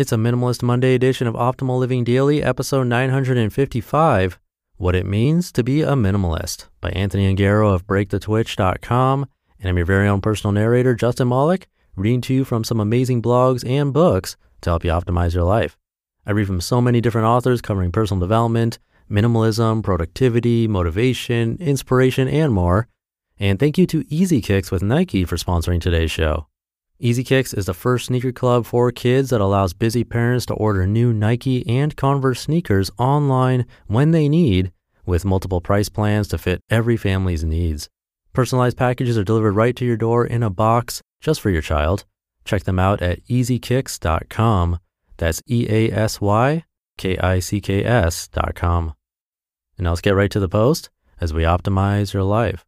It's a Minimalist Monday edition of Optimal Living Daily, episode 955 What It Means to Be a Minimalist by Anthony Ongaro of BreakTheTwitch.com. And I'm your very own personal narrator, Justin Malik, reading to you from some amazing blogs and books to help you optimize your life. I read from so many different authors covering personal development, minimalism, productivity, motivation, inspiration, and more. And thank you to Easy Kicks with Nike for sponsoring today's show. Easy Kicks is the first sneaker club for kids that allows busy parents to order new Nike and Converse sneakers online when they need, with multiple price plans to fit every family's needs. Personalized packages are delivered right to your door in a box just for your child. Check them out at easykicks.com. That's E A S Y K I C K S.com. And now let's get right to the post as we optimize your life.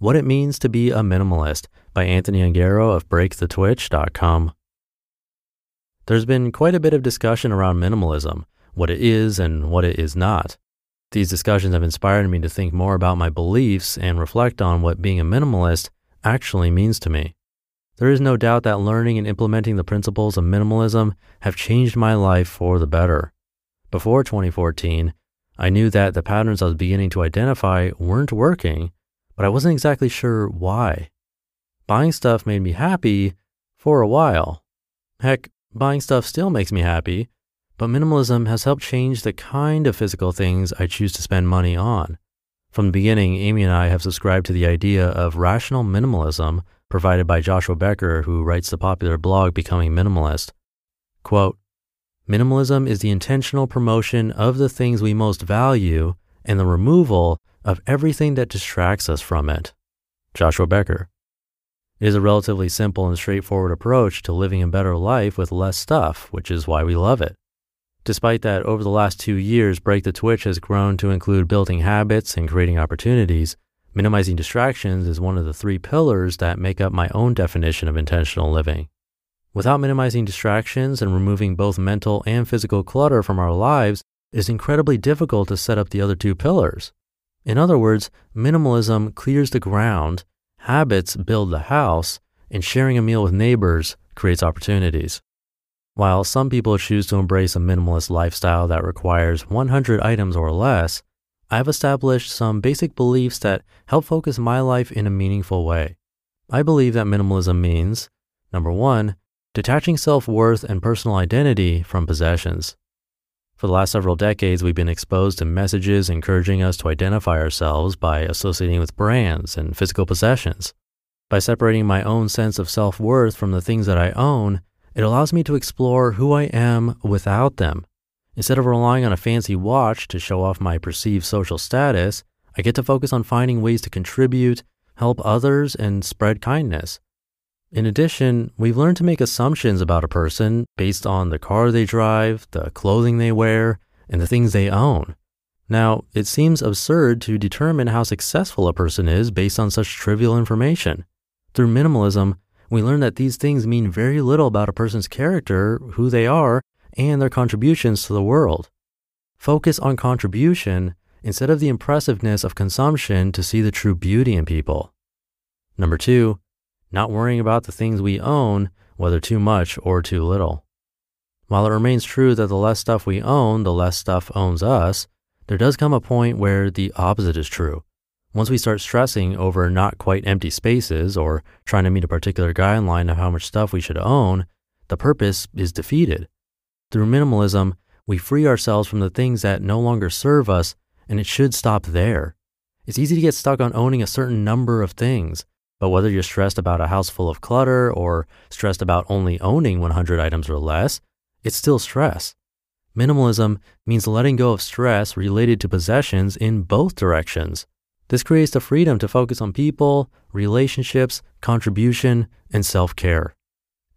What It Means to Be a Minimalist by Anthony Ongaro of BreakTheTwitch.com. There's been quite a bit of discussion around minimalism, what it is and what it is not. These discussions have inspired me to think more about my beliefs and reflect on what being a minimalist actually means to me. There is no doubt that learning and implementing the principles of minimalism have changed my life for the better. Before 2014, I knew that the patterns I was beginning to identify weren't working but I wasn't exactly sure why. Buying stuff made me happy for a while. Heck, buying stuff still makes me happy, but minimalism has helped change the kind of physical things I choose to spend money on. From the beginning, Amy and I have subscribed to the idea of rational minimalism provided by Joshua Becker, who writes the popular blog Becoming Minimalist. Quote, Minimalism is the intentional promotion of the things we most value and the removal of everything that distracts us from it. Joshua Becker. It is a relatively simple and straightforward approach to living a better life with less stuff, which is why we love it. Despite that, over the last two years, Break the Twitch has grown to include building habits and creating opportunities. Minimizing distractions is one of the three pillars that make up my own definition of intentional living. Without minimizing distractions and removing both mental and physical clutter from our lives, it is incredibly difficult to set up the other two pillars. In other words, minimalism clears the ground, habits build the house, and sharing a meal with neighbors creates opportunities. While some people choose to embrace a minimalist lifestyle that requires 100 items or less, I've established some basic beliefs that help focus my life in a meaningful way. I believe that minimalism means number one, detaching self worth and personal identity from possessions. For the last several decades, we've been exposed to messages encouraging us to identify ourselves by associating with brands and physical possessions. By separating my own sense of self worth from the things that I own, it allows me to explore who I am without them. Instead of relying on a fancy watch to show off my perceived social status, I get to focus on finding ways to contribute, help others, and spread kindness. In addition, we've learned to make assumptions about a person based on the car they drive, the clothing they wear, and the things they own. Now, it seems absurd to determine how successful a person is based on such trivial information. Through minimalism, we learn that these things mean very little about a person's character, who they are, and their contributions to the world. Focus on contribution instead of the impressiveness of consumption to see the true beauty in people. Number two, not worrying about the things we own, whether too much or too little. While it remains true that the less stuff we own, the less stuff owns us, there does come a point where the opposite is true. Once we start stressing over not quite empty spaces or trying to meet a particular guideline of how much stuff we should own, the purpose is defeated. Through minimalism, we free ourselves from the things that no longer serve us, and it should stop there. It's easy to get stuck on owning a certain number of things, but whether you're stressed about a house full of clutter or stressed about only owning 100 items or less, it's still stress. Minimalism means letting go of stress related to possessions in both directions. This creates the freedom to focus on people, relationships, contribution, and self care.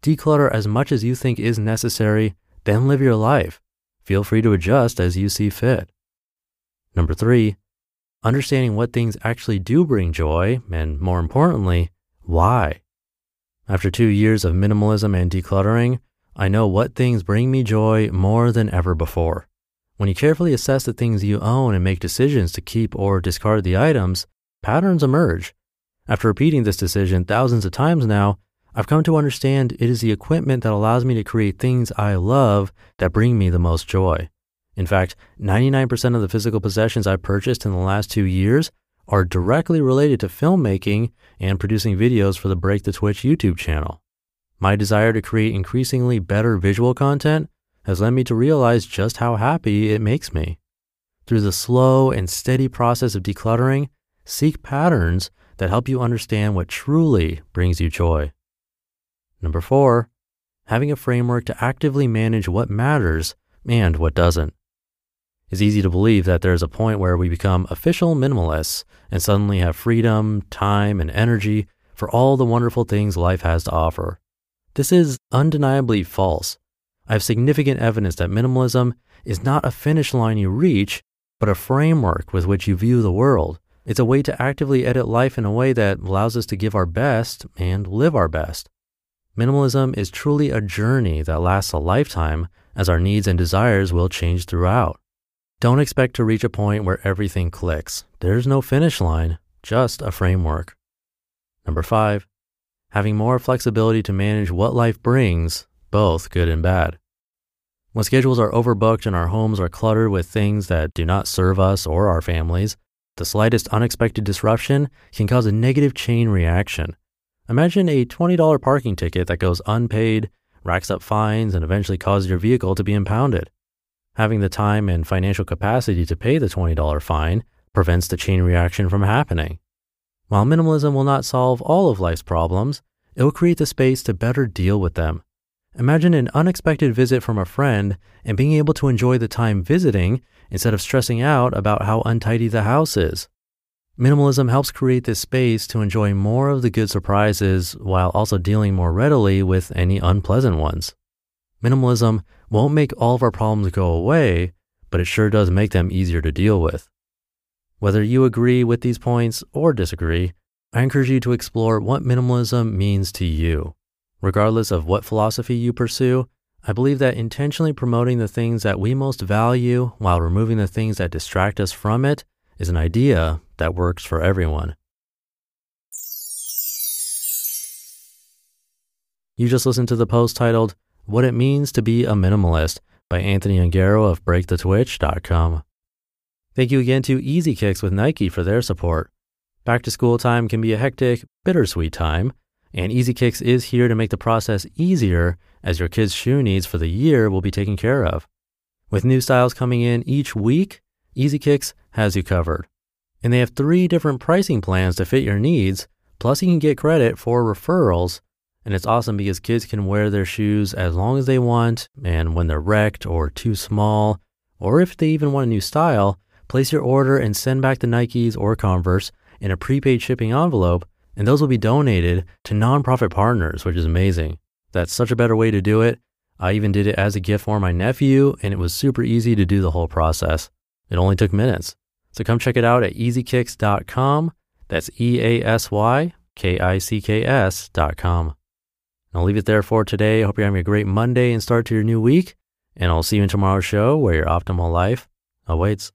Declutter as much as you think is necessary, then live your life. Feel free to adjust as you see fit. Number three, understanding what things actually do bring joy, and more importantly, why. After two years of minimalism and decluttering, I know what things bring me joy more than ever before. When you carefully assess the things you own and make decisions to keep or discard the items, patterns emerge. After repeating this decision thousands of times now, I've come to understand it is the equipment that allows me to create things I love that bring me the most joy. In fact, 99% of the physical possessions I purchased in the last two years are directly related to filmmaking and producing videos for the Break the Twitch YouTube channel. My desire to create increasingly better visual content has led me to realize just how happy it makes me. Through the slow and steady process of decluttering, seek patterns that help you understand what truly brings you joy. Number four, having a framework to actively manage what matters and what doesn't. It's easy to believe that there's a point where we become official minimalists and suddenly have freedom, time, and energy for all the wonderful things life has to offer. This is undeniably false. I have significant evidence that minimalism is not a finish line you reach, but a framework with which you view the world. It's a way to actively edit life in a way that allows us to give our best and live our best. Minimalism is truly a journey that lasts a lifetime as our needs and desires will change throughout. Don't expect to reach a point where everything clicks. There's no finish line, just a framework. Number five, having more flexibility to manage what life brings, both good and bad. When schedules are overbooked and our homes are cluttered with things that do not serve us or our families, the slightest unexpected disruption can cause a negative chain reaction. Imagine a $20 parking ticket that goes unpaid, racks up fines, and eventually causes your vehicle to be impounded. Having the time and financial capacity to pay the $20 fine prevents the chain reaction from happening. While minimalism will not solve all of life's problems, it will create the space to better deal with them. Imagine an unexpected visit from a friend and being able to enjoy the time visiting instead of stressing out about how untidy the house is. Minimalism helps create this space to enjoy more of the good surprises while also dealing more readily with any unpleasant ones. Minimalism won't make all of our problems go away, but it sure does make them easier to deal with. Whether you agree with these points or disagree, I encourage you to explore what minimalism means to you. Regardless of what philosophy you pursue, I believe that intentionally promoting the things that we most value while removing the things that distract us from it is an idea that works for everyone. You just listened to the post titled, What It Means to Be a Minimalist by Anthony Ongaro of BreakTheTwitch.com. Thank you again to Easy Kicks with Nike for their support. Back to school time can be a hectic, bittersweet time, and Easy Kicks is here to make the process easier as your kids' shoe needs for the year will be taken care of. With new styles coming in each week, Easy Kicks has you covered. And they have three different pricing plans to fit your needs, plus you can get credit for referrals. And it's awesome because kids can wear their shoes as long as they want, and when they're wrecked or too small, or if they even want a new style, place your order and send back the Nikes or Converse in a prepaid shipping envelope and those will be donated to nonprofit partners, which is amazing. That's such a better way to do it. I even did it as a gift for my nephew, and it was super easy to do the whole process. It only took minutes. So come check it out at easykicks.com. That's E A S Y K I C K S.com. I'll leave it there for today. I hope you're having a great Monday and start to your new week. And I'll see you in tomorrow's show where your optimal life awaits.